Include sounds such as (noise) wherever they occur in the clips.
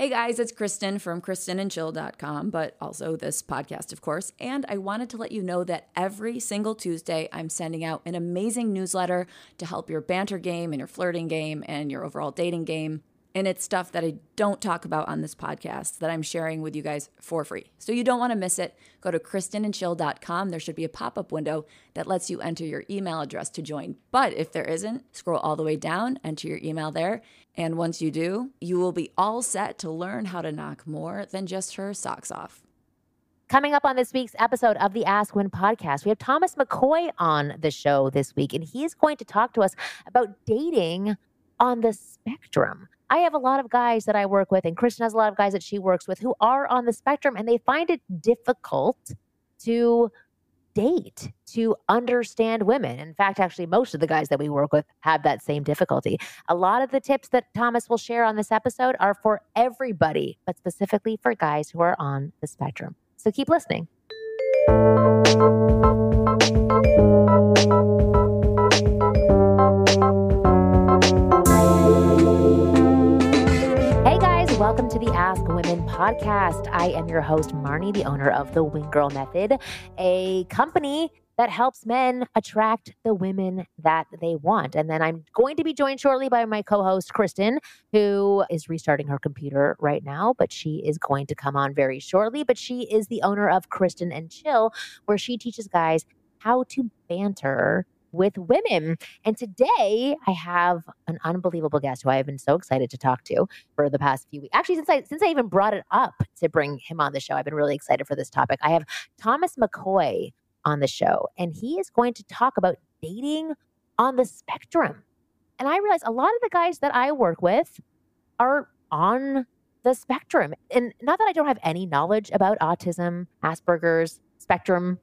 Hey guys, it's Kristen from KristenandChill.com, but also this podcast, of course. And I wanted to let you know that every single Tuesday, I'm sending out an amazing newsletter to help your banter game and your flirting game and your overall dating game. And it's stuff that I don't talk about on this podcast that I'm sharing with you guys for free. So you don't want to miss it. Go to KristenandChill.com. There should be a pop up window that lets you enter your email address to join. But if there isn't, scroll all the way down, enter your email there. And once you do, you will be all set to learn how to knock more than just her socks off. Coming up on this week's episode of the Ask Women podcast, we have Thomas McCoy on the show this week, and he's going to talk to us about dating on the spectrum. I have a lot of guys that I work with, and Kristen has a lot of guys that she works with who are on the spectrum and they find it difficult to date, to understand women. In fact, actually, most of the guys that we work with have that same difficulty. A lot of the tips that Thomas will share on this episode are for everybody, but specifically for guys who are on the spectrum. So keep listening. Welcome to the Ask Women podcast. I am your host, Marnie, the owner of the Wing Girl Method, a company that helps men attract the women that they want. And then I'm going to be joined shortly by my co host, Kristen, who is restarting her computer right now, but she is going to come on very shortly. But she is the owner of Kristen and Chill, where she teaches guys how to banter with women. And today I have an unbelievable guest who I have been so excited to talk to for the past few weeks. Actually, since I since I even brought it up to bring him on the show, I've been really excited for this topic. I have Thomas McCoy on the show, and he is going to talk about dating on the spectrum. And I realize a lot of the guys that I work with are on the spectrum. And not that I don't have any knowledge about autism, Asperger's, spectrum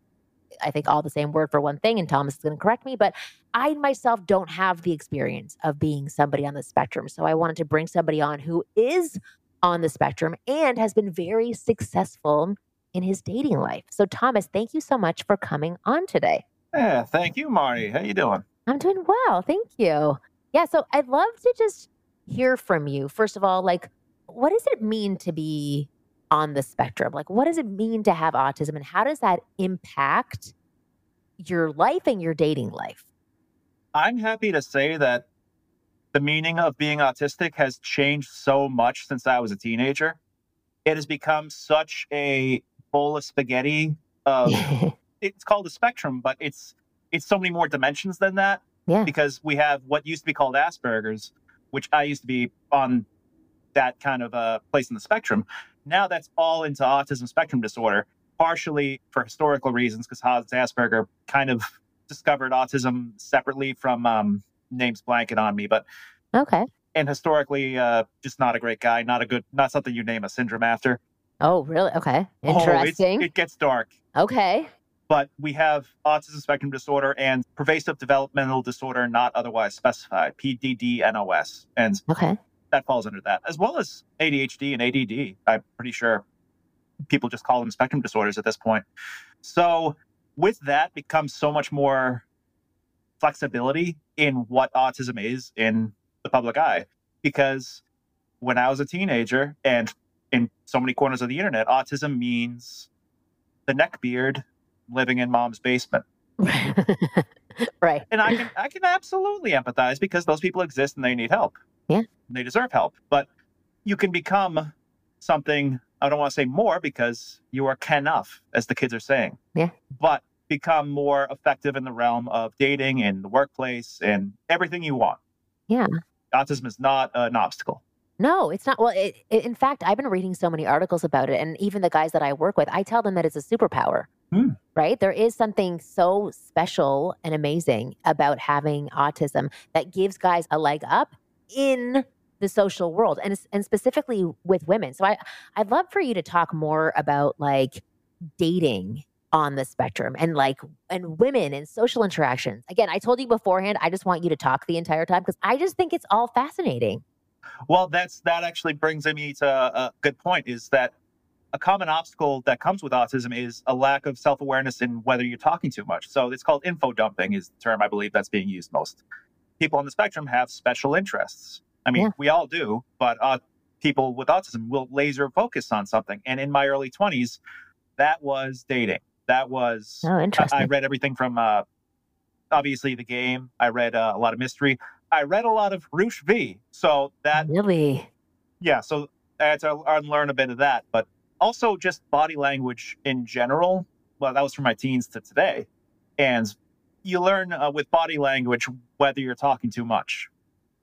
I think all the same word for one thing, and Thomas is going to correct me, but I myself don't have the experience of being somebody on the spectrum. So I wanted to bring somebody on who is on the spectrum and has been very successful in his dating life. So Thomas, thank you so much for coming on today. Yeah, thank you, Marnie. How you doing? I'm doing well, thank you. Yeah, so I'd love to just hear from you. First of all, like what does it mean to be on the spectrum? Like, what does it mean to have autism and how does that impact your life and your dating life? I'm happy to say that the meaning of being autistic has changed so much since I was a teenager. It has become such a bowl of spaghetti. Of, (laughs) it's called a spectrum, but it's it's so many more dimensions than that. Yeah. Because we have what used to be called Asperger's, which I used to be on that kind of a place in the spectrum. Now that's all into autism spectrum disorder, partially for historical reasons, because Hans Asperger kind of discovered autism separately from um, names blanket on me, but okay. And historically, uh, just not a great guy, not a good, not something you name a syndrome after. Oh, really? Okay, interesting. Oh, it gets dark. Okay. But we have autism spectrum disorder and pervasive developmental disorder not otherwise specified, PDD-NOS. And okay that falls under that, as well as ADHD and ADD. I'm pretty sure people just call them spectrum disorders at this point. So, with that becomes so much more flexibility in what autism is in the public eye. Because when I was a teenager and in so many corners of the internet, autism means the neckbeard living in mom's basement. (laughs) right. And I can I can absolutely empathize because those people exist and they need help. Yeah. They deserve help. But you can become something, I don't want to say more because you are enough, as the kids are saying. Yeah. But become more effective in the realm of dating and the workplace and everything you want. Yeah. Autism is not an obstacle. No, it's not. Well, it, it, in fact, I've been reading so many articles about it. And even the guys that I work with, I tell them that it's a superpower. Hmm. Right? There is something so special and amazing about having autism that gives guys a leg up in the social world and and specifically with women. So I I'd love for you to talk more about like dating on the spectrum and like and women and social interactions. Again, I told you beforehand, I just want you to talk the entire time because I just think it's all fascinating. Well, that's that actually brings me to a good point is that a common obstacle that comes with autism is a lack of self-awareness in whether you're talking too much. So it's called info dumping is the term I believe that's being used most. People on the spectrum have special interests I mean, yeah. we all do, but uh, people with autism will laser focus on something. And in my early 20s, that was dating. That was, oh, interesting. I, I read everything from uh, obviously the game. I read uh, a lot of mystery. I read a lot of Roosh V. So that really, yeah. So I had to unlearn a bit of that, but also just body language in general. Well, that was from my teens to today, and you learn uh, with body language whether you're talking too much.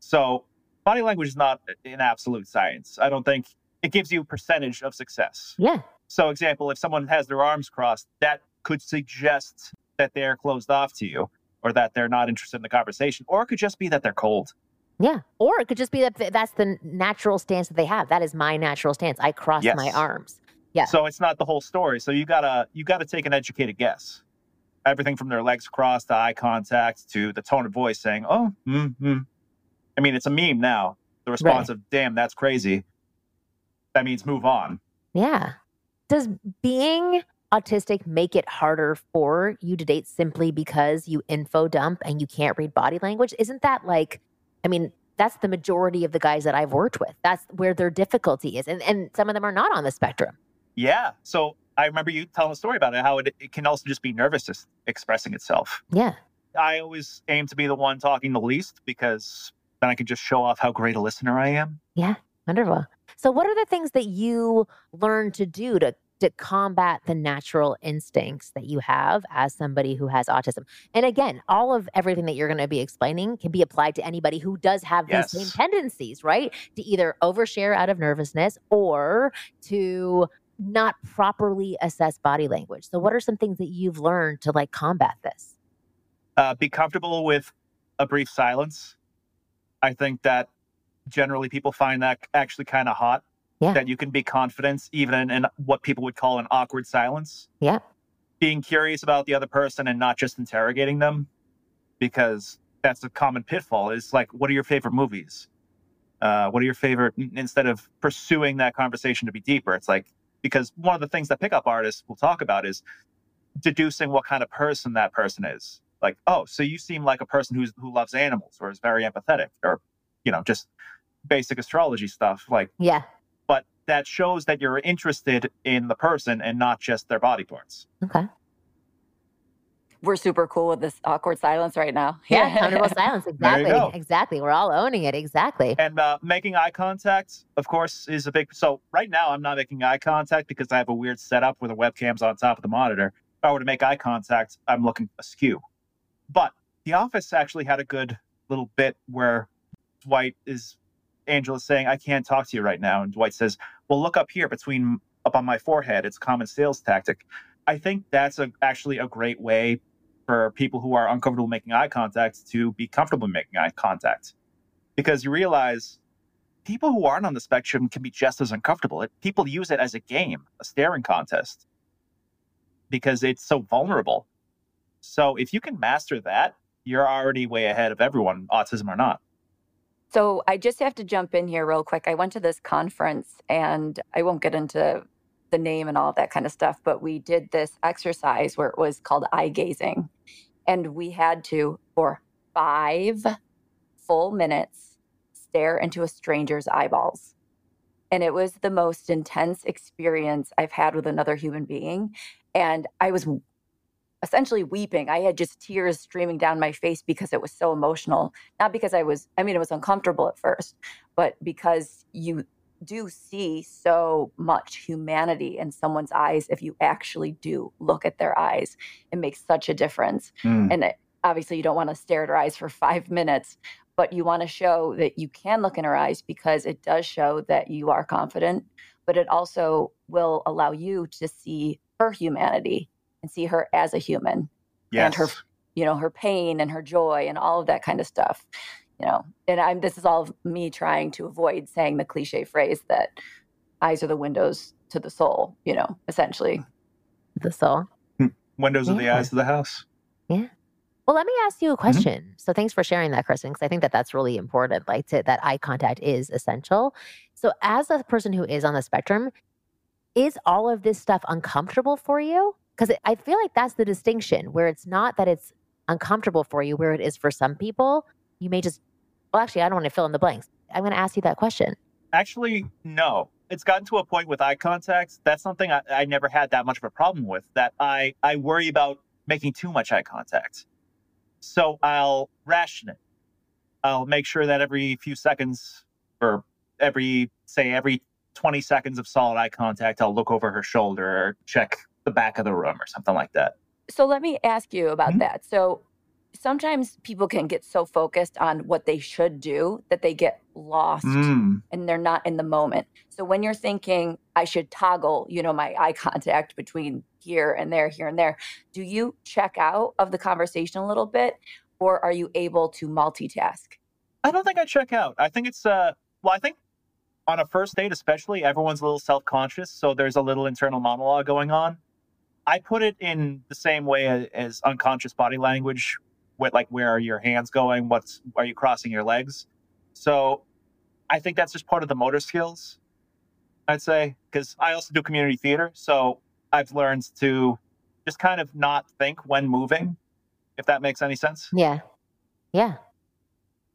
So body language is not an absolute science. I don't think it gives you a percentage of success. Yeah. So, example, if someone has their arms crossed, that could suggest that they're closed off to you or that they're not interested in the conversation, or it could just be that they're cold. Yeah. Or it could just be that that's the natural stance that they have. That is my natural stance. I cross yes. my arms. Yeah. So it's not the whole story. So you gotta you gotta take an educated guess. Everything from their legs crossed to eye contact to the tone of voice saying, "Oh, mm-hmm." I mean, it's a meme now. The response right. of "Damn, that's crazy." That means move on. Yeah. Does being autistic make it harder for you to date simply because you info dump and you can't read body language? Isn't that like, I mean, that's the majority of the guys that I've worked with. That's where their difficulty is. And, and some of them are not on the spectrum. Yeah. So I remember you telling a story about it, how it, it can also just be nervous expressing itself. Yeah. I always aim to be the one talking the least because then I can just show off how great a listener I am. Yeah. Wonderful. So, what are the things that you learn to do to to combat the natural instincts that you have as somebody who has autism. And again, all of everything that you're going to be explaining can be applied to anybody who does have yes. these same tendencies, right? To either overshare out of nervousness or to not properly assess body language. So what are some things that you've learned to like combat this? Uh, be comfortable with a brief silence. I think that generally people find that actually kind of hot yeah. that you can be confident even in, in what people would call an awkward silence. Yeah. Being curious about the other person and not just interrogating them, because that's a common pitfall. Is like, what are your favorite movies? Uh, what are your favorite? Instead of pursuing that conversation to be deeper, it's like because one of the things that pickup artists will talk about is deducing what kind of person that person is. Like, oh, so you seem like a person who's who loves animals or is very empathetic, or you know, just basic astrology stuff. Like, yeah, But that shows that you're interested in the person and not just their body parts. Okay. We're super cool with this awkward silence right now. (laughs) Yeah, comfortable silence. Exactly. Exactly. We're all owning it. Exactly. And uh, making eye contact, of course, is a big. So right now, I'm not making eye contact because I have a weird setup where the webcam's on top of the monitor. If I were to make eye contact, I'm looking askew. But The Office actually had a good little bit where Dwight is Angela saying, I can't talk to you right now. And Dwight says, Well, look up here between up on my forehead. It's a common sales tactic. I think that's a, actually a great way for people who are uncomfortable making eye contact to be comfortable making eye contact. Because you realize people who aren't on the spectrum can be just as uncomfortable. It, people use it as a game, a staring contest, because it's so vulnerable. So if you can master that, you're already way ahead of everyone, autism or not. So I just have to jump in here real quick. I went to this conference and I won't get into the name and all that kind of stuff, but we did this exercise where it was called eye gazing. And we had to, for five full minutes, stare into a stranger's eyeballs. And it was the most intense experience I've had with another human being. And I was essentially weeping. I had just tears streaming down my face because it was so emotional. Not because I was, I mean, it was uncomfortable at first, but because you do see so much humanity in someone's eyes if you actually do look at their eyes. It makes such a difference. Mm. And it, obviously, you don't want to stare at her eyes for five minutes, but you want to show that you can look in her eyes because it does show that you are confident, but it also will allow you to see her humanity and see her as a human yes. and her you know her pain and her joy and all of that kind of stuff you know and i'm this is all me trying to avoid saying the cliche phrase that eyes are the windows to the soul you know essentially the soul hmm. windows yeah. are the eyes of the house yeah well, let me ask you a mm-hmm. question. Mm-hmm. So, thanks for sharing that, Kristen, because I think that that's really important. Like, to, that eye contact is essential. So, as a person who is on the spectrum, is all of this stuff uncomfortable for you? Because I feel like that's the distinction where it's not that it's uncomfortable for you, where it is for some people. You may just, well, actually, I don't want to fill in the blanks. I'm going to ask you that question. Actually, no. It's gotten to a point with eye contact. That's something I, I never had that much of a problem with. That I I worry about making too much eye contact. So I'll ration it. I'll make sure that every few seconds or every say every 20 seconds of solid eye contact, I'll look over her shoulder or check the back of the room or something like that. So let me ask you about Mhm. that. So sometimes people can get so focused on what they should do that they get lost Mm. and they're not in the moment. So when you're thinking I should toggle, you know, my eye (laughs) contact between here and there, here and there, do you check out of the conversation a little bit or are you able to multitask? I don't think I check out. I think it's uh well, I think on a first date especially, everyone's a little self-conscious, so there's a little internal monologue going on. I put it in the same way as unconscious body language, with like where are your hands going? What's are you crossing your legs? So I think that's just part of the motor skills. I'd say because I also do community theater, so I've learned to just kind of not think when moving, if that makes any sense. Yeah. Yeah.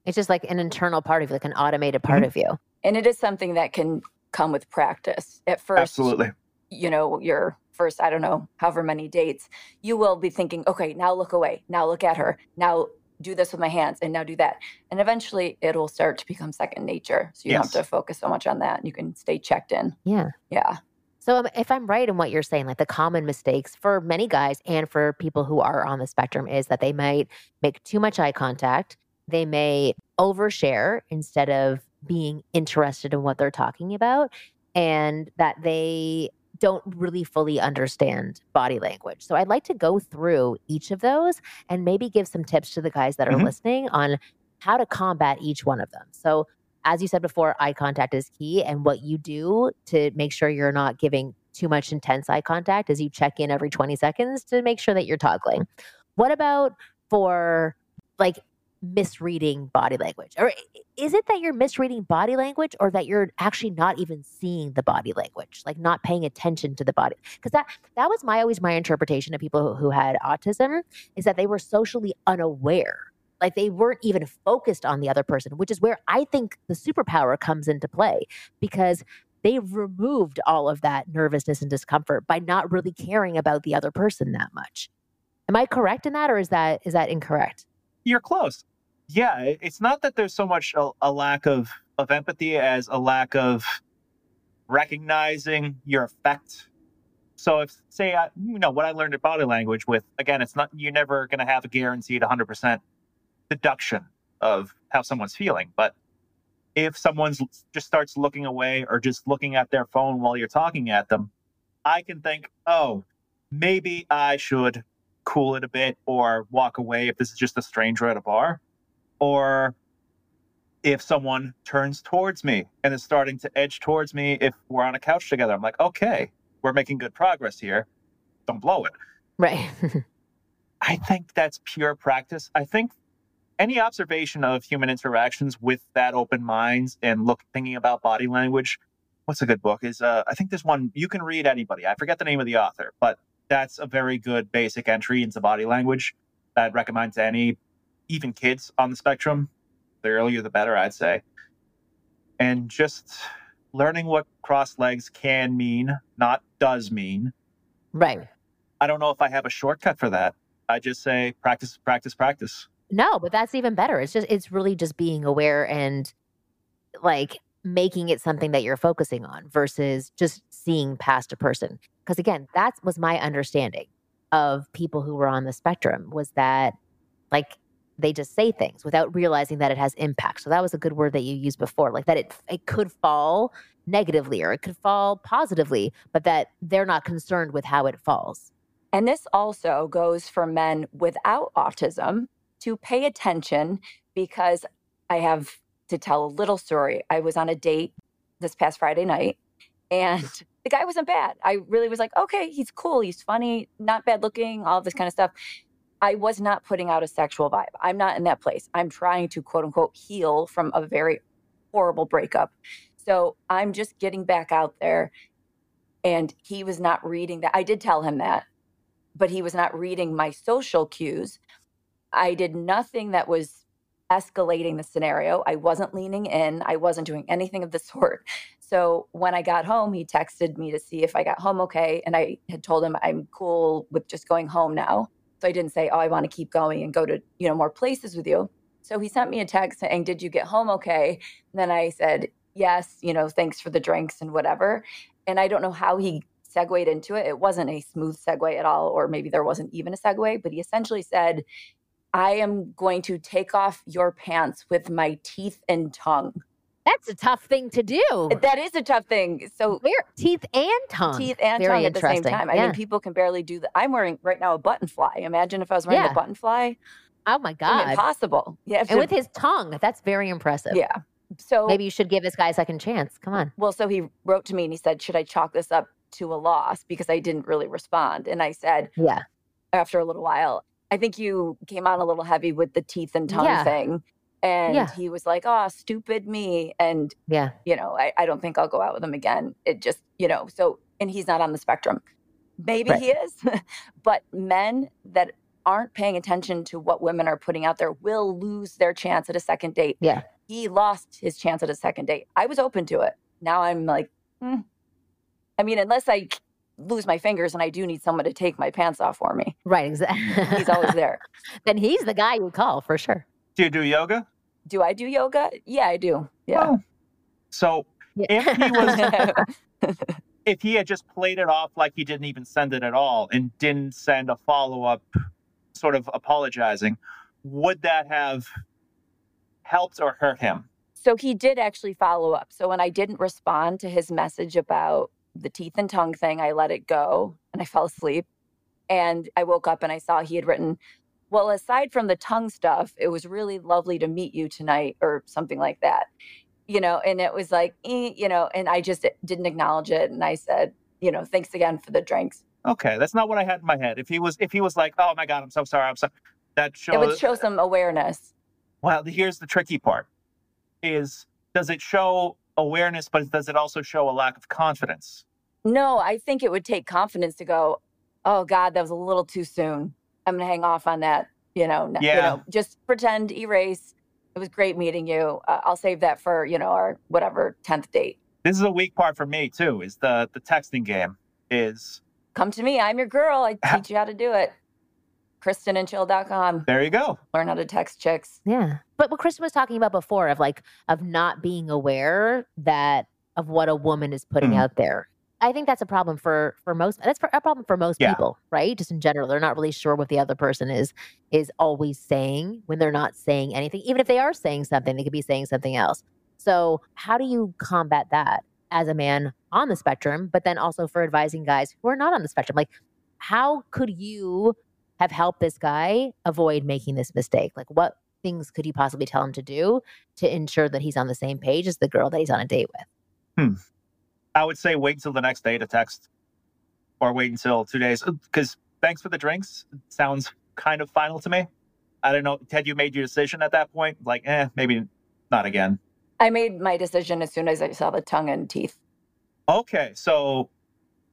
It's just like an internal part of you, like an automated part Mhm. of you. And it is something that can come with practice. At first, Absolutely. you know, your first, I don't know, however many dates, you will be thinking, okay, now look away. Now look at her. Now do this with my hands and now do that. And eventually it'll start to become second nature. So you don't have to focus so much on that and you can stay checked in. Yeah. Yeah. So um, if I'm right in what you're saying, like the common mistakes for many guys and for people who are on the spectrum is that they might make too much eye contact. They may overshare instead of being interested in what they're talking about and that they don't really fully understand body language. So I'd like to go through each of those and maybe give some tips to the guys that are Mhm. listening on how to combat each one of them. So as you said before, eye contact is key. And what you do to make sure you're not giving too much intense eye contact is you check in every 20 seconds to make sure that you're toggling. What about for like misreading body language? Or is it that you're misreading body language or that you're actually not even seeing the body language, like not paying attention to the body? Because that that was my always my interpretation of people who, who had autism is that they were socially unaware like they weren't even focused on the other person, which is where I think the superpower comes into play because they removed all of that nervousness and discomfort by not really caring about the other person that much. Am I correct in that or is that is that incorrect? You're close. Yeah, it's not that there's so much a, a lack of, of empathy as a lack of recognizing your effect. So if say I, you know what I learned at body language with again, it's not you're never going to have a guaranteed 100% deduction of how someone's feeling, but if someone's just starts looking away or just looking at their phone while you're talking at them, I can think, oh, maybe I should cool it a bit or walk away if this is just a stranger at a bar. Or if someone turns towards me and is starting to edge towards me if we're on a couch together, I'm like, okay, we're making good progress here. Don't blow it. Right. (laughs) I think that's pure practice. I think any observation of human interactions with that open mind and look thinking about body language. What's a good book? Is uh, I think there's one you can read anybody. I forget the name of the author, but that's a very good basic entry into body language that I'd recommend to any, even kids on the spectrum. The earlier the better, I'd say. And just learning what crossed legs can mean, not does mean. right. I don't know if I have a shortcut for that. I just say practice, practice, practice. No, but that's even better. It's just it's really just being aware and like making it something that you're focusing on versus just seeing past a person. Because again, that was my understanding of people who were on the spectrum was that like they just say things without realizing that it has impact. So that was a good word that you used before, like that it it could fall negatively or it could fall positively, but that they're not concerned with how it falls. And this also goes for men without autism to pay attention because I have to tell a little story. I was on a date this past Friday night and the guy wasn't bad. I really was like, okay, he's cool, he's funny, not bad looking, all this mm-hmm. kind of stuff. I was not putting out a sexual vibe. I'm not in that place. I'm trying to quote unquote heal from a very horrible breakup. So I'm just getting back out there. And he was not reading that. I did tell him that, but he was not reading my social cues. I did nothing that was escalating the scenario. I wasn't leaning in, I wasn't doing anything of the sort. So when I got home, he texted me to see if I got home okay. And I had told him I'm cool with just going home now. So I didn't say, oh, I want to keep going and go to, you know, more places with you. So he sent me a text saying, Did you get home okay? And then I said, Yes, you know, thanks for the drinks and whatever. And I don't know how he segued into it. It wasn't a smooth segue at all, or maybe there wasn't even a segue, but he essentially said, I am going to take off your pants with my teeth and tongue. That's a tough thing to do. That is a tough thing. So Where teeth and tongue. teeth and Very tongue at the same time. I Yeah. mean, people can barely do that. I'm wearing right now a button fly. Imagine if I was wearing Yeah. a button fly. Oh my god. Impossible. Yeah. And with his tongue, that's very impressive. yeah. So Maybe you should give this guy a second chance. Come on. Well, so he wrote to me and he said, Should I chalk this up to a loss? Because I didn't really respond. And I said, Yeah. after a little while, I think you came on a little heavy with the teeth and tongue Yeah. thing. And Yeah. he was like, Oh, stupid me. And, Yeah. you know, I, I don't think I'll go out with him again. It just, you know, so, and he's not on the spectrum. Maybe Right. he is, (laughs) but men that aren't paying attention to what women are putting out there will lose their chance at a second date. Yeah. He lost his chance at a second date. I was open to it. Now I'm like, hmm. I mean, unless I lose my fingers and I do need someone to take my pants off for me, Right. Exactly. (laughs) he's always there. (laughs) then he's the guy you call for sure. Do you do yoga? do I do yoga? Yeah, I do. Yeah. Oh. So Yeah. if he was (laughs) if he had just played it off like he didn't even send it at all and didn't send a follow-up sort of apologizing, would that have helped or hurt him? So he did actually follow up. So when I didn't respond to his message about the teeth and tongue thing, I let it go and I fell asleep. And I woke up and I saw he had written, Well, aside from the tongue stuff, it was really lovely to meet you tonight, or something like that. You know, and it was like, eh, you know, and I just didn't acknowledge it. And I said, you know, thanks again for the drinks. Okay, that's not what I had in my head. If he was if he was like, "Oh my god, I'm so sorry. I'm sorry." That shows It would show some awareness. Well, here's the tricky part is does it show awareness but does it also show a lack of confidence? No, I think it would take confidence to go, oh God, that was a little too soon. I'm gonna hang off on that. You know, n- you Yeah. know, just pretend, erase. It was great meeting you. Uh, I'll save that for you know our whatever tenth date. This is a weak part for me too is the the texting game is Come to me. I'm your girl. I teach you how to do it. KristenandChill.com. there you go. Learn how to text chicks. Yeah. But what Kristen was talking about before of like of not being aware that of what a woman is putting Mhm. out there. I think that's a problem for for most that's for, a problem for most Yeah. people, right? Just in general, they're not really sure what the other person is is always saying when they're not saying anything. Even if they are saying something, they could be saying something else. So, how do you combat that as a man on the spectrum, but then also for advising guys who are not on the spectrum? Like how could you have helped this guy avoid making this mistake? Like what things could you possibly tell him to do to ensure that he's on the same page as the girl that he's on a date with? Hmm. I would say wait until the next day to text or wait until 2 days cuz thanks for the drinks sounds kind of final to me. I don't know, had you made your decision at that point? Like, eh, maybe not again. I made my decision as soon as I saw the tongue and teeth. Okay, so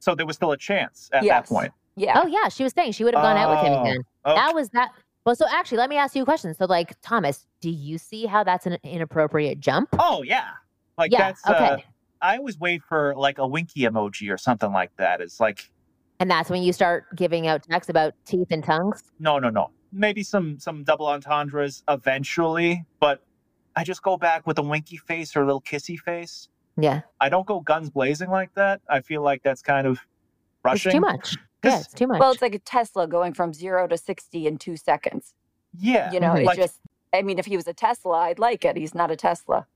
so there was still a chance at Yes. that point. Yeah. Oh yeah, she was saying she would have gone out with him Oh, again. That was that. Well, so actually, let me ask you a question. So, like Thomas, do you see how that's an inappropriate jump? Oh yeah, like Yeah, that's. Uh, okay. I always wait for like a winky emoji or something like that. It's like And that's when you start giving out texts about teeth and tongues. no, no, no. Maybe some some double entendres eventually, but I just go back with a winky face or a little kissy face. Yeah, I don't go guns blazing like that. I feel like that's kind of rushing. it's too much. Yeah, 'Cause- it's too much. Well, it's like a Tesla going from zero to 60 in two seconds. Yeah, You know, it's Like- just, I mean, if he was a Tesla, I'd like it. He's not a Tesla.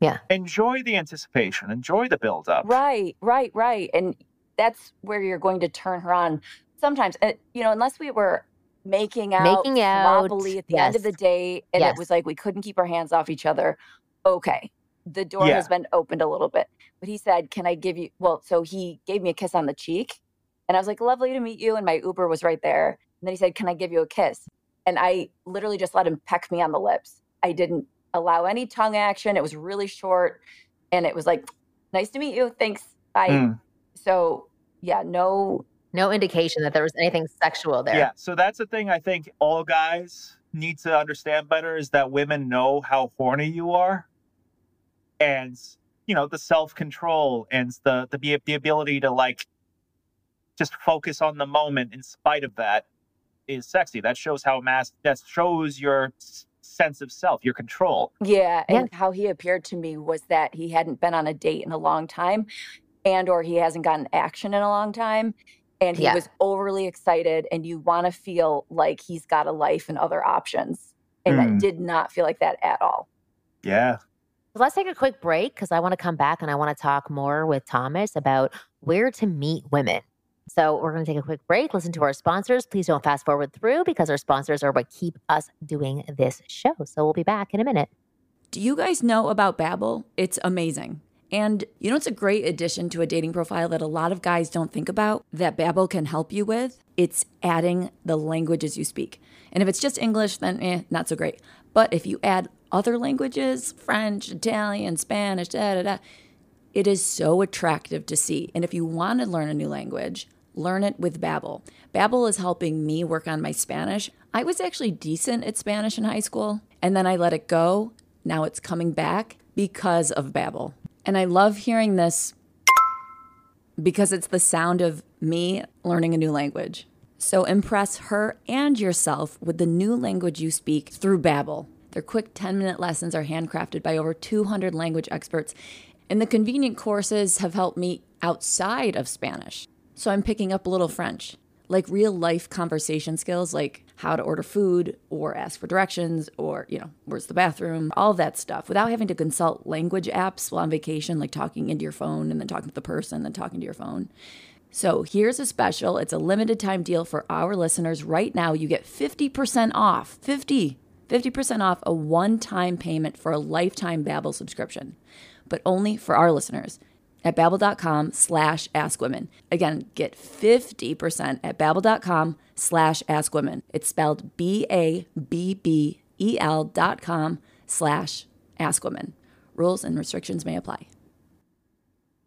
Yeah. Enjoy the anticipation, enjoy the build up. Right, right, right. And that's where you're going to turn her on. Sometimes, uh, you know, unless we were making out, Making out, sloppily at the end of the day, and Yes. it was like we couldn't keep our hands off each other. Okay, the door Yeah. has been opened a little bit. But he said, "Can I give you?" Well, so he gave me a kiss on the cheek, and I was like, "Lovely to meet you." And my Uber was right there. And then he said, "Can I give you a kiss?" And I literally just let him peck me on the lips. I didn't allow any tongue action. It was really short, and it was like, "Nice to meet you. Thanks. Bye." Mm, So yeah, no. no indication that there was anything sexual there. Yeah, so that's the thing I think all guys need to understand better is that women know how horny you are. And, you know, the self control and the, the, the ability to like just focus on the moment in spite of that is sexy. That shows how mass, that shows your sense of self, your control. Yeah, and yeah. how he appeared to me was that he hadn't been on a date in a long time and or he hasn't gotten action in a long time and he yeah. was overly excited and you want to feel like he's got a life and other options and mm. that did not feel like that at all. Yeah. Let's take a quick break because I want to come back and I want to talk more with Thomas about where to meet women. So we're going to take a quick break, listen to our sponsors. Please don't fast forward through because our sponsors are what keep us doing this show. So we'll be back in a minute. Do you guys know about Babbel? It's amazing. And you know it's a great addition to a dating profile that a lot of guys don't think about that Babbel can help you with? It's adding the languages you speak. And if it's just English, then eh, not so great. But if you add other languages, French, Italian, Spanish, da da da, it is so attractive to see. And if you want to learn a new language, learn it with Babbel. Babbel is helping me work on my Spanish. I was actually decent at Spanish in high school, and then I let it go. Now it's coming back because of Babbel. And I love hearing this because it's the sound of me learning a new language. So impress her and yourself with the new language you speak through Babbel. Their quick 10-minute lessons are handcrafted by over 200 language experts, and the convenient courses have helped me outside of Spanish. So I'm picking up a little French, like real life conversation skills like how to order food or ask for directions or, you know, where's the bathroom, all that stuff without having to consult language apps while on vacation, like talking into your phone and then talking to the person, and then talking to your phone. So here's a special. It's a limited time deal for our listeners. Right now, you get 50% off. 50. 50% off a one-time payment for a lifetime Babbel subscription, but only for our listeners at babbel.com slash askwomen. Again, get 50% at babbel.com slash askwomen. It's spelled B-A-B-B-E-L dot com slash askwomen. Rules and restrictions may apply.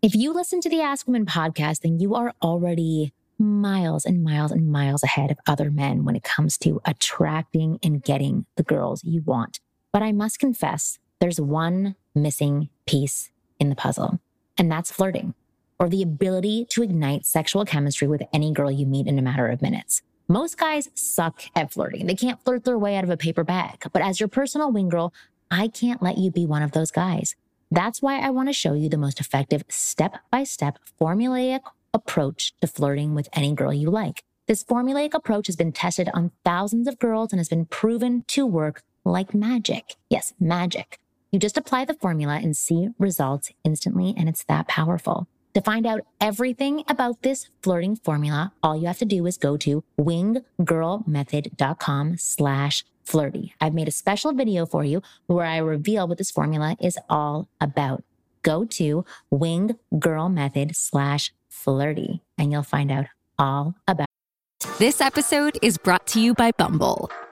If you listen to the Ask Women podcast, then you are already miles and miles and miles ahead of other men when it comes to attracting and getting the girls you want. But I must confess, there's one missing piece in the puzzle and that's flirting or the ability to ignite sexual chemistry with any girl you meet in a matter of minutes. Most guys suck at flirting. They can't flirt their way out of a paper bag. But as your personal wing girl, I can't let you be one of those guys. That's why I want to show you the most effective step by step formulaic approach to flirting with any girl you like. This formulaic approach has been tested on thousands of girls and has been proven to work like magic. Yes, magic. You just apply the formula and see results instantly, and it's that powerful. To find out everything about this flirting formula, all you have to do is go to winggirlmethod.com slash flirty. I've made a special video for you where I reveal what this formula is all about. Go to winggirlmethod slash flirty and you'll find out all about This episode is brought to you by Bumble.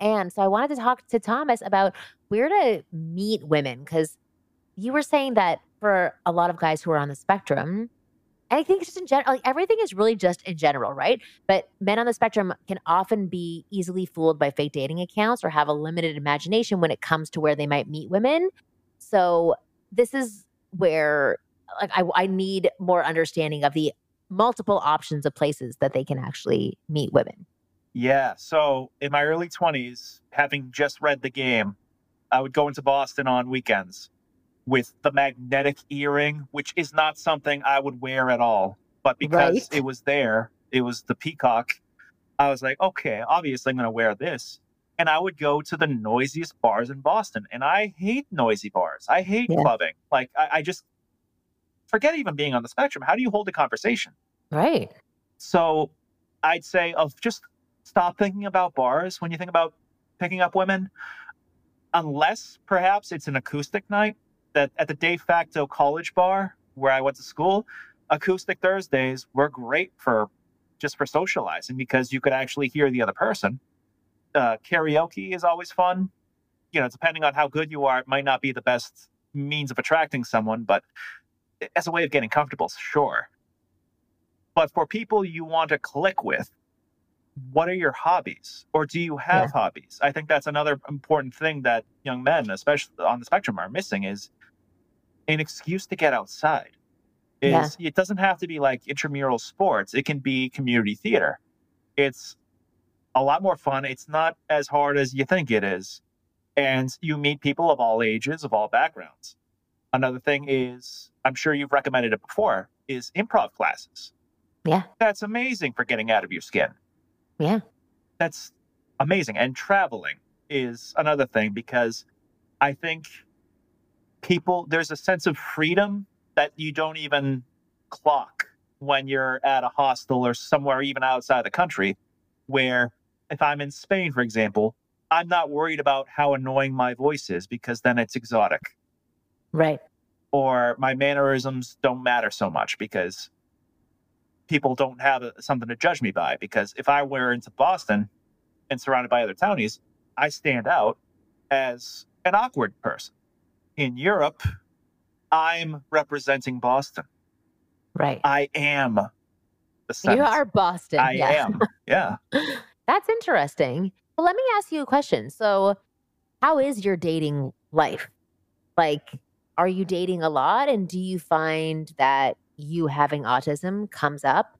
and so I wanted to talk to Thomas about where to meet women because you were saying that for a lot of guys who are on the spectrum, I think just in general, like everything is really just in general, right? But men on the spectrum can often be easily fooled by fake dating accounts or have a limited imagination when it comes to where they might meet women. So this is where like I, I need more understanding of the multiple options of places that they can actually meet women. Yeah. So in my early 20s, having just read the game, I would go into Boston on weekends with the magnetic earring, which is not something I would wear at all. But because right. it was there, it was the peacock. I was like, okay, obviously I'm going to wear this. And I would go to the noisiest bars in Boston. And I hate noisy bars. I hate yeah. clubbing. Like, I, I just forget even being on the spectrum. How do you hold a conversation? Right. So I'd say of just stop thinking about bars when you think about picking up women. unless perhaps it's an acoustic night that at the de facto college bar where I went to school, acoustic Thursdays were great for just for socializing because you could actually hear the other person. Uh, karaoke is always fun. You know, depending on how good you are, it might not be the best means of attracting someone, but as a way of getting comfortable, sure. But for people you want to click with, what are your hobbies? Or do you have yeah. hobbies? I think that's another important thing that young men, especially on the spectrum, are missing is an excuse to get outside. Is yeah. it doesn't have to be like intramural sports. It can be community theater. It's a lot more fun. It's not as hard as you think it is. And you meet people of all ages, of all backgrounds. Another thing is, I'm sure you've recommended it before, is improv classes. Yeah. That's amazing for getting out of your skin. Yeah. That's amazing. And traveling is another thing because I think people, there's a sense of freedom that you don't even clock when you're at a hostel or somewhere even outside the country. Where if I'm in Spain, for example, I'm not worried about how annoying my voice is because then it's exotic. Right. Or my mannerisms don't matter so much because people don't have a, something to judge me by. Because if I were into Boston and surrounded by other townies, I stand out as an awkward person. In Europe, I'm representing Boston. Right. I am the sense. You are Boston. I am. Yeah. (laughs) That's interesting. Well, let me ask you a question. So, how is your dating life? Like, are you dating a lot? And do you find that you having autism comes up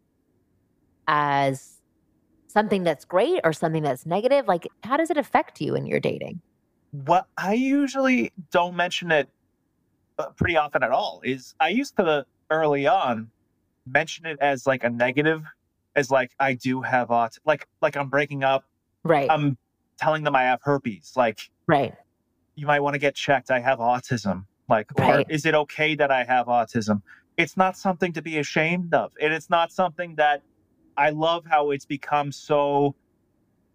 as something that's great or something that's negative? Like, how does it affect you in your dating? What I usually don't mention it uh, pretty often at all is I used to early on mention it as like a negative, as like I do have autism, like like I'm breaking up. Right. I'm telling them I have herpes. Like, right. You might want to get checked. I have autism. Like, right. or is it okay that I have autism? It's not something to be ashamed of, and it's not something that I love how it's become so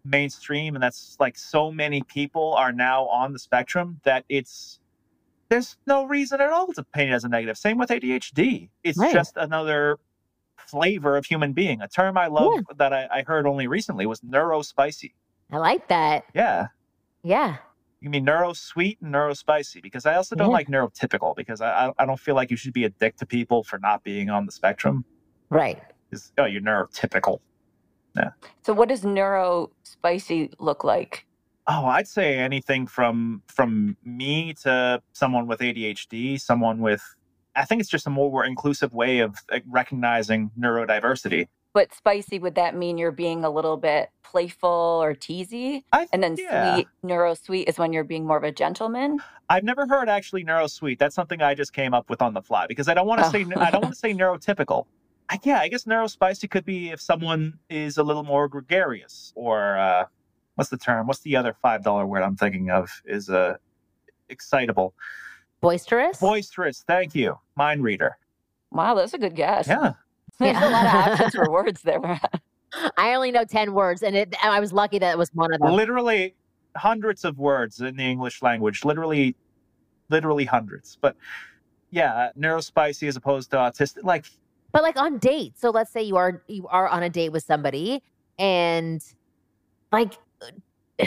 mainstream and that's like so many people are now on the spectrum that it's there's no reason at all to paint it as a negative. Same with ADHD. It's right. just another flavor of human being. A term I love yeah. that I, I, heard only recently was neurospicy. I like that. Yeah. Yeah. You mean neuro sweet and neuro spicy? Because I also don't yeah. like neurotypical because I, I don't feel like you should be a dick to people for not being on the spectrum. Right. Oh, you're neurotypical. Yeah. So what does neuro spicy look like? Oh, I'd say anything from from me to someone with ADHD, someone with I think it's just a more inclusive way of recognizing neurodiversity. But spicy, would that mean you're being a little bit playful or teasy? Th- and then yeah. sweet, neuro sweet is when you're being more of a gentleman. I've never heard actually neuro sweet. That's something I just came up with on the fly because I don't want to oh. say I don't want to say neurotypical. I, yeah, I guess neuro spicy could be if someone is a little more gregarious or uh, what's the term? What's the other five dollar word I'm thinking of? Is uh, excitable, boisterous. Boisterous. Thank you, mind reader. Wow, that's a good guess. Yeah, (laughs) there's yeah. a lot of options for words there. I only know ten words, and it, I was lucky that it was one of them. Literally hundreds of words in the English language. Literally, literally hundreds. But yeah, neurospicy as opposed to autistic. Like, but like on dates. So let's say you are you are on a date with somebody, and like (clears throat)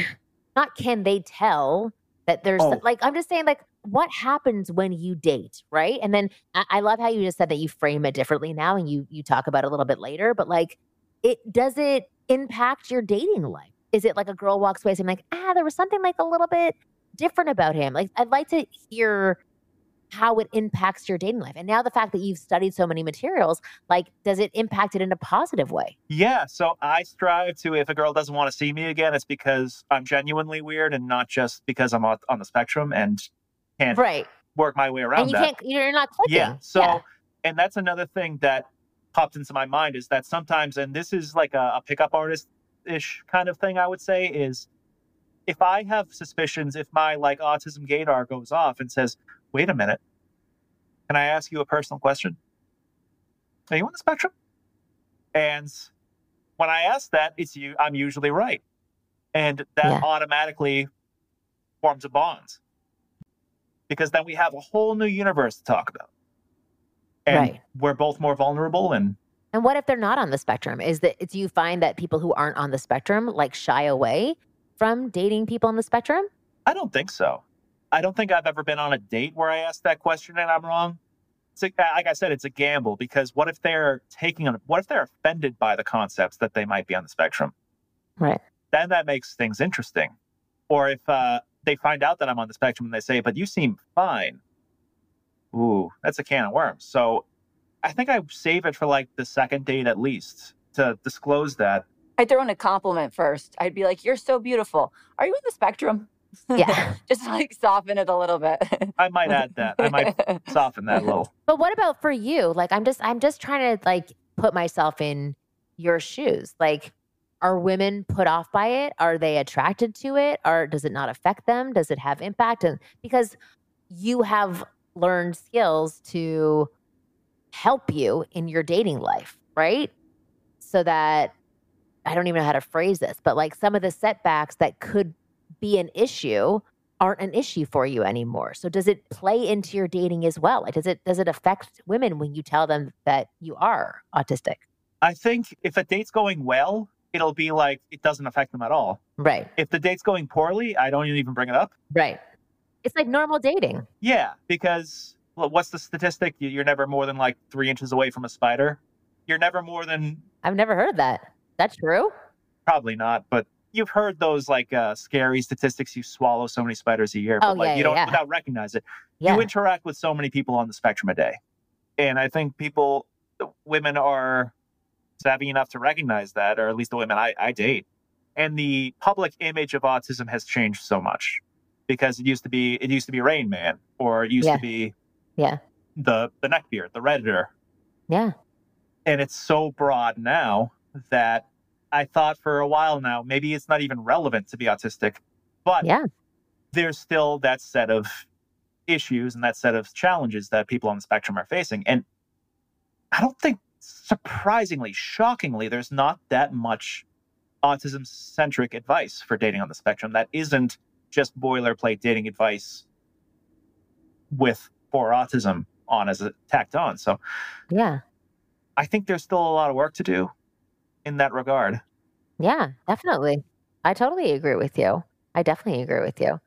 not can they tell that there's oh. like I'm just saying like what happens when you date, right? And then I, I love how you just said that you frame it differently now and you you talk about it a little bit later, but like it does it impact your dating life? Is it like a girl walks away saying like, ah, there was something like a little bit different about him? Like I'd like to hear how it impacts your dating life. And now the fact that you've studied so many materials, like, does it impact it in a positive way? Yeah. So I strive to, if a girl doesn't want to see me again, it's because I'm genuinely weird and not just because I'm on the spectrum and can't right. work my way around and you that. Can't, you're not clicking. Yeah. So, yeah. and that's another thing that popped into my mind is that sometimes, and this is like a, a pickup artist ish kind of thing, I would say, is if I have suspicions, if my like autism gaydar goes off and says, wait a minute. Can I ask you a personal question? Are you on the spectrum? And when I ask that, it's you. I'm usually right, and that yeah. automatically forms a bond. Because then we have a whole new universe to talk about. And Right. we're both more vulnerable and And what if they're not on the spectrum? Is that do you find that people who aren't on the spectrum like shy away from dating people on the spectrum? I don't think so. I don't think I've ever been on a date where I asked that question and I'm wrong. It's a, like I said, it's a gamble because what if they're taking on, what if they're offended by the concepts that they might be on the spectrum? Right. Then that makes things interesting. Or if uh, they find out that I'm on the spectrum and they say, but you seem fine. Ooh, that's a can of worms. So I think I save it for like the second date at least to disclose that. I'd throw in a compliment first. I'd be like, "You're so beautiful. Are you on the spectrum?" Yeah. (laughs) Just like soften it a little bit. I might add that. I might (laughs) soften that a little. But what about for you? Like I'm just I'm just trying to like put myself in your shoes. Like are women put off by it? Are they attracted to it? Or does it not affect them? Does it have impact? And because you have learned skills to help you in your dating life, right? So that I don't even know how to phrase this, but like some of the setbacks that could be an issue aren't an issue for you anymore. So does it play into your dating as well? Like does it does it affect women when you tell them that you are autistic? I think if a date's going well, it'll be like it doesn't affect them at all. Right. If the date's going poorly, I don't even bring it up. Right. It's like normal dating. Yeah, because well, what's the statistic? You- You're never more than like three inches away from a spider. You're never more than I've never heard that. That's true? probably not, but you've heard those like uh, scary statistics. You swallow so many spiders a year, Oh, but like yeah, you don't yeah. without recognize it. Yeah. You interact with so many people on the spectrum a day, and I think people, women are savvy enough to recognize that, or at least the women I, I date. And the public image of autism has changed so much because it used to be it used to be Rain Man, or it used Yeah. to be Yeah. the the neckbeard, the redditor, yeah. and it's so broad now that I thought for a while now maybe it's not even relevant to be autistic, but Yeah. there's still that set of issues and that set of challenges that people on the spectrum are facing. And I don't think, surprisingly, shockingly, there's not that much autism centric advice for dating on the spectrum that isn't just boilerplate dating advice with for autism on as a tacked on. So Yeah. I think there's still a lot of work to do in that regard. Yeah, definitely. I totally agree with you. I definitely agree with you.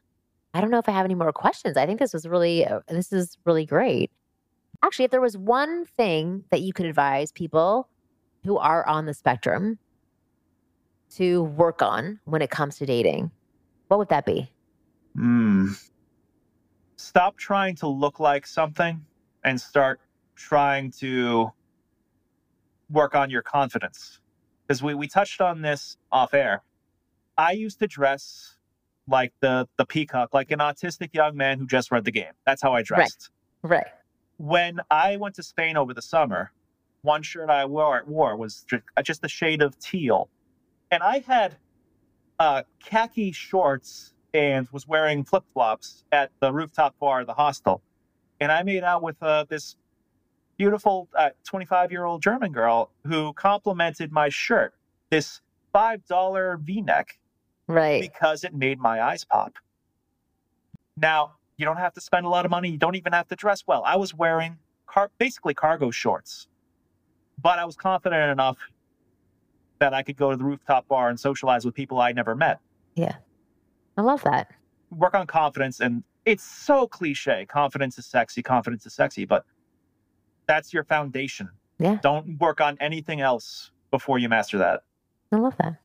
I don't know if I have any more questions. I think this was really uh, this is really great. Actually, if there was one thing that you could advise people who are on the spectrum to work on when it comes to dating, what would that be? Hmm. Stop trying to look like something and start trying to work on your confidence. Because we, we touched on this off air. I used to dress like the the peacock, like an autistic young man who just read the game. That's how I dressed. Right. When I went to Spain over the summer, one shirt I wore, wore was just a shade of teal. And I had uh, khaki shorts and was wearing flip flops at the rooftop bar of the hostel. And I made out with uh, this beautiful 25 year old German girl who complimented my shirt, this $5 v neck, Right. because it made my eyes pop. Now, you don't have to spend a lot of money. You don't even have to dress well. I was wearing car- basically cargo shorts, but I was confident enough that I could go to the rooftop bar and socialize with people I never met. Yeah. I love that. Work on confidence. And it's so cliche confidence is sexy, confidence is sexy, but that's your foundation. Yeah. Don't work on anything else before you master that. I love that.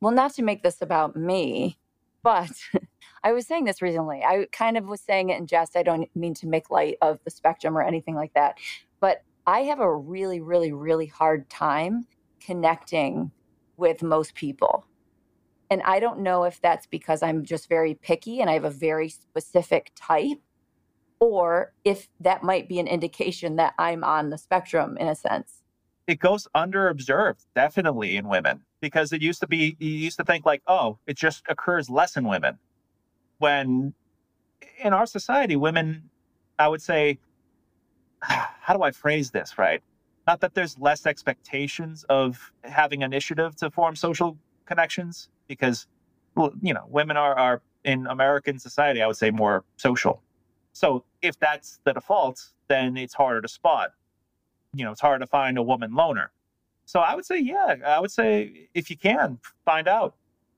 Well, not to make this about me, but (laughs) I was saying this recently. I kind of was saying it in jest. I don't mean to make light of the spectrum or anything like that. But I have a really, really, really hard time connecting with most people. And I don't know if that's because I'm just very picky and I have a very specific type, or if that might be an indication that I'm on the spectrum in a sense. It goes underobserved definitely in women because it used to be you used to think like oh it just occurs less in women when in our society women i would say (sighs) how do i phrase this right not that there's less expectations of having initiative to form social connections because you know women are, are in American society, I would say more social. So if that's the default, then it's harder to spot. You know, it's hard to find a woman loner. So I would say, yeah, I would say if you can find out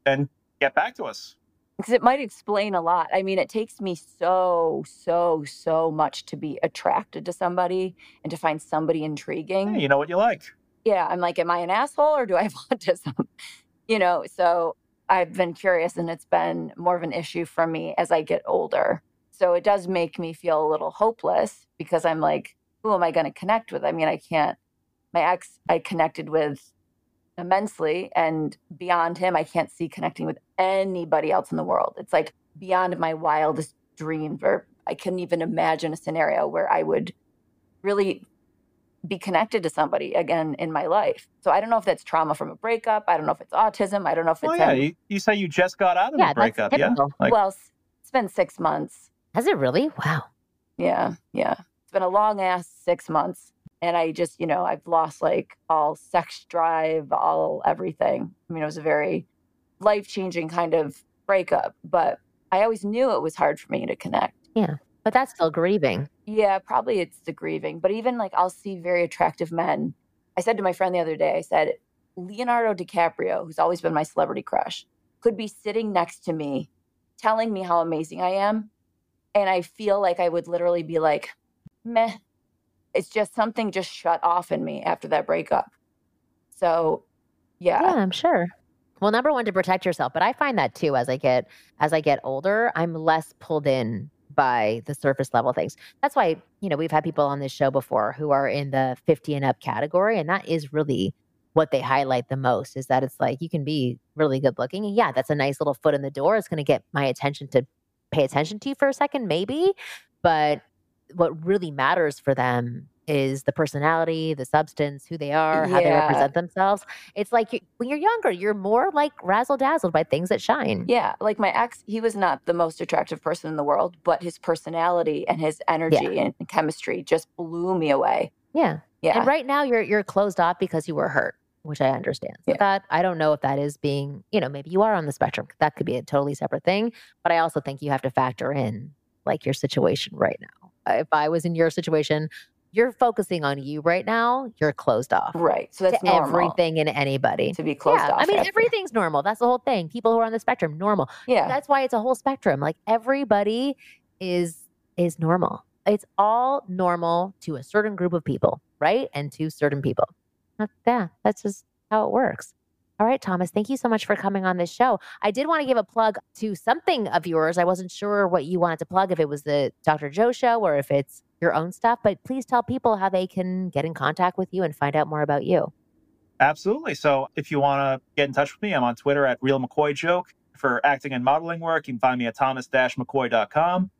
and get back to us. Because it might explain a lot. I mean, it takes me so, so, so much to be attracted to somebody and to find somebody intriguing. Hey, you know what you like. Yeah, I'm like, am I an asshole or do I (laughs) have autism? you know, so I've been curious and it's been more of an issue for me as I get older. So it does make me feel a little hopeless because I'm like, who am I going to connect with? I mean, I can't. My ex, I connected with immensely, and beyond him, I can't see connecting with anybody else in the world. It's like beyond my wildest dreams, or I couldn't even imagine a scenario where I would really be connected to somebody again in my life. So I don't know if that's trauma from a breakup. I don't know if it's autism. I don't know if it's. Well, yeah, you, you, say you just got out of yeah, a breakup. yeah. Like, well, it's been six months. Has it really? Wow. Yeah, yeah. Been a long ass six months. And I just, you know, I've lost like all sex drive, all everything. I mean, it was a very life changing kind of breakup, but I always knew it was hard for me to connect. Yeah. But that's still grieving. Yeah, probably it's the grieving. But even like I'll see very attractive men. I said to my friend the other day, I said, Leonardo DiCaprio, who's always been my celebrity crush, could be sitting next to me telling me how amazing I am. And I feel like I would literally be like, meh. It's just something just shut off in me after that breakup. So, yeah. Yeah, I'm sure. Well, number one, to protect yourself. But I find that too as I get as I get older, I'm less pulled in by the surface level things. That's why, you know, we've had people on this show before who are in the 50 and up category. And that is really what they highlight the most is that it's like you can be really good looking. And yeah, that's a nice little foot in the door. It's going to get my attention to pay attention to you for a second, maybe. But what really matters for them is the personality, the substance, who they are, how they represent themselves. It's like you, when you're younger, you're more like razzle dazzled by things that shine. Yeah. Like my ex, he was not the most attractive person in the world, but his personality and his energy yeah. and chemistry just blew me away. Yeah. Yeah. And right now you're you're closed off because you were hurt, which I understand. So yeah. that I don't know if that is being, you know, maybe you are on the spectrum. That could be a totally separate thing. But I also think you have to factor in like your situation right now. If I was in your situation, you're focusing on you right now, you're closed off. Right. So that's everything and anybody. To be closed yeah. off. I mean, after. everything's normal. That's the whole thing. People who are on the spectrum, normal. Yeah. That's why it's a whole spectrum. Like everybody is is normal. It's all normal to a certain group of people, right? And to certain people. Yeah, that's just how it works. All right, Thomas, thank you so much for coming on this show. I did want to give a plug to something of yours. I wasn't sure what you wanted to plug, if it was the Dr. Joe show or if it's your own stuff, but please tell people how they can get in contact with you and find out more about you. Absolutely. So if you want to get in touch with me, I'm on Twitter at Real McCoy Joke. For acting and modeling work, you can find me at thomas-mccoy.com.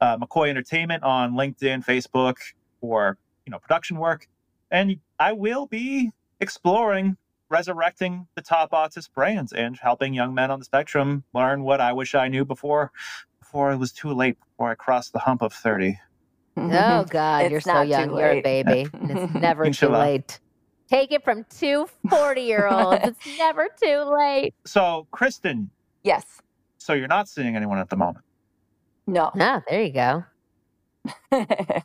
Uh, McCoy Entertainment on LinkedIn, Facebook, for you know production work. And I will be exploring resurrecting the top autist brands and helping young men on the spectrum learn what I wish I knew before before it was too late, before I crossed the hump of 30. Oh God, you're so young. You're a baby. (laughs) it's never too late. Take it from two 40 year olds. it's never too late. So, Kristen. Yes. So you're not seeing anyone at the moment. No. No, there you go. (laughs)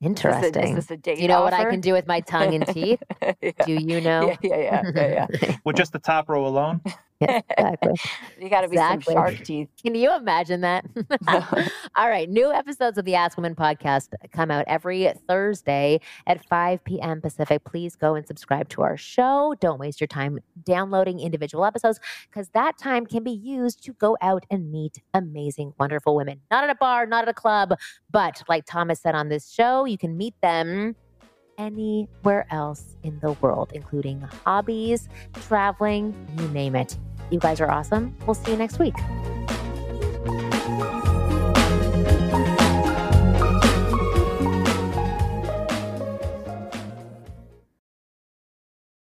Interesting. Is this a, is this you know offer? what I can do with my tongue and teeth? (laughs) yeah. Do you know? Yeah, yeah, yeah, yeah. (laughs) yeah. with just the top row alone. (laughs) Yeah, exactly. (laughs) you got to be exactly. some shark teeth. Can you imagine that? (laughs) (laughs) All right. New episodes of the Ask Women podcast come out every Thursday at 5 p.m. Pacific. Please go and subscribe to our show. Don't waste your time downloading individual episodes because that time can be used to go out and meet amazing, wonderful women. Not at a bar, not at a club, but like Thomas said on this show, you can meet them anywhere else in the world, including hobbies, traveling, you name it. You guys are awesome. We'll see you next week.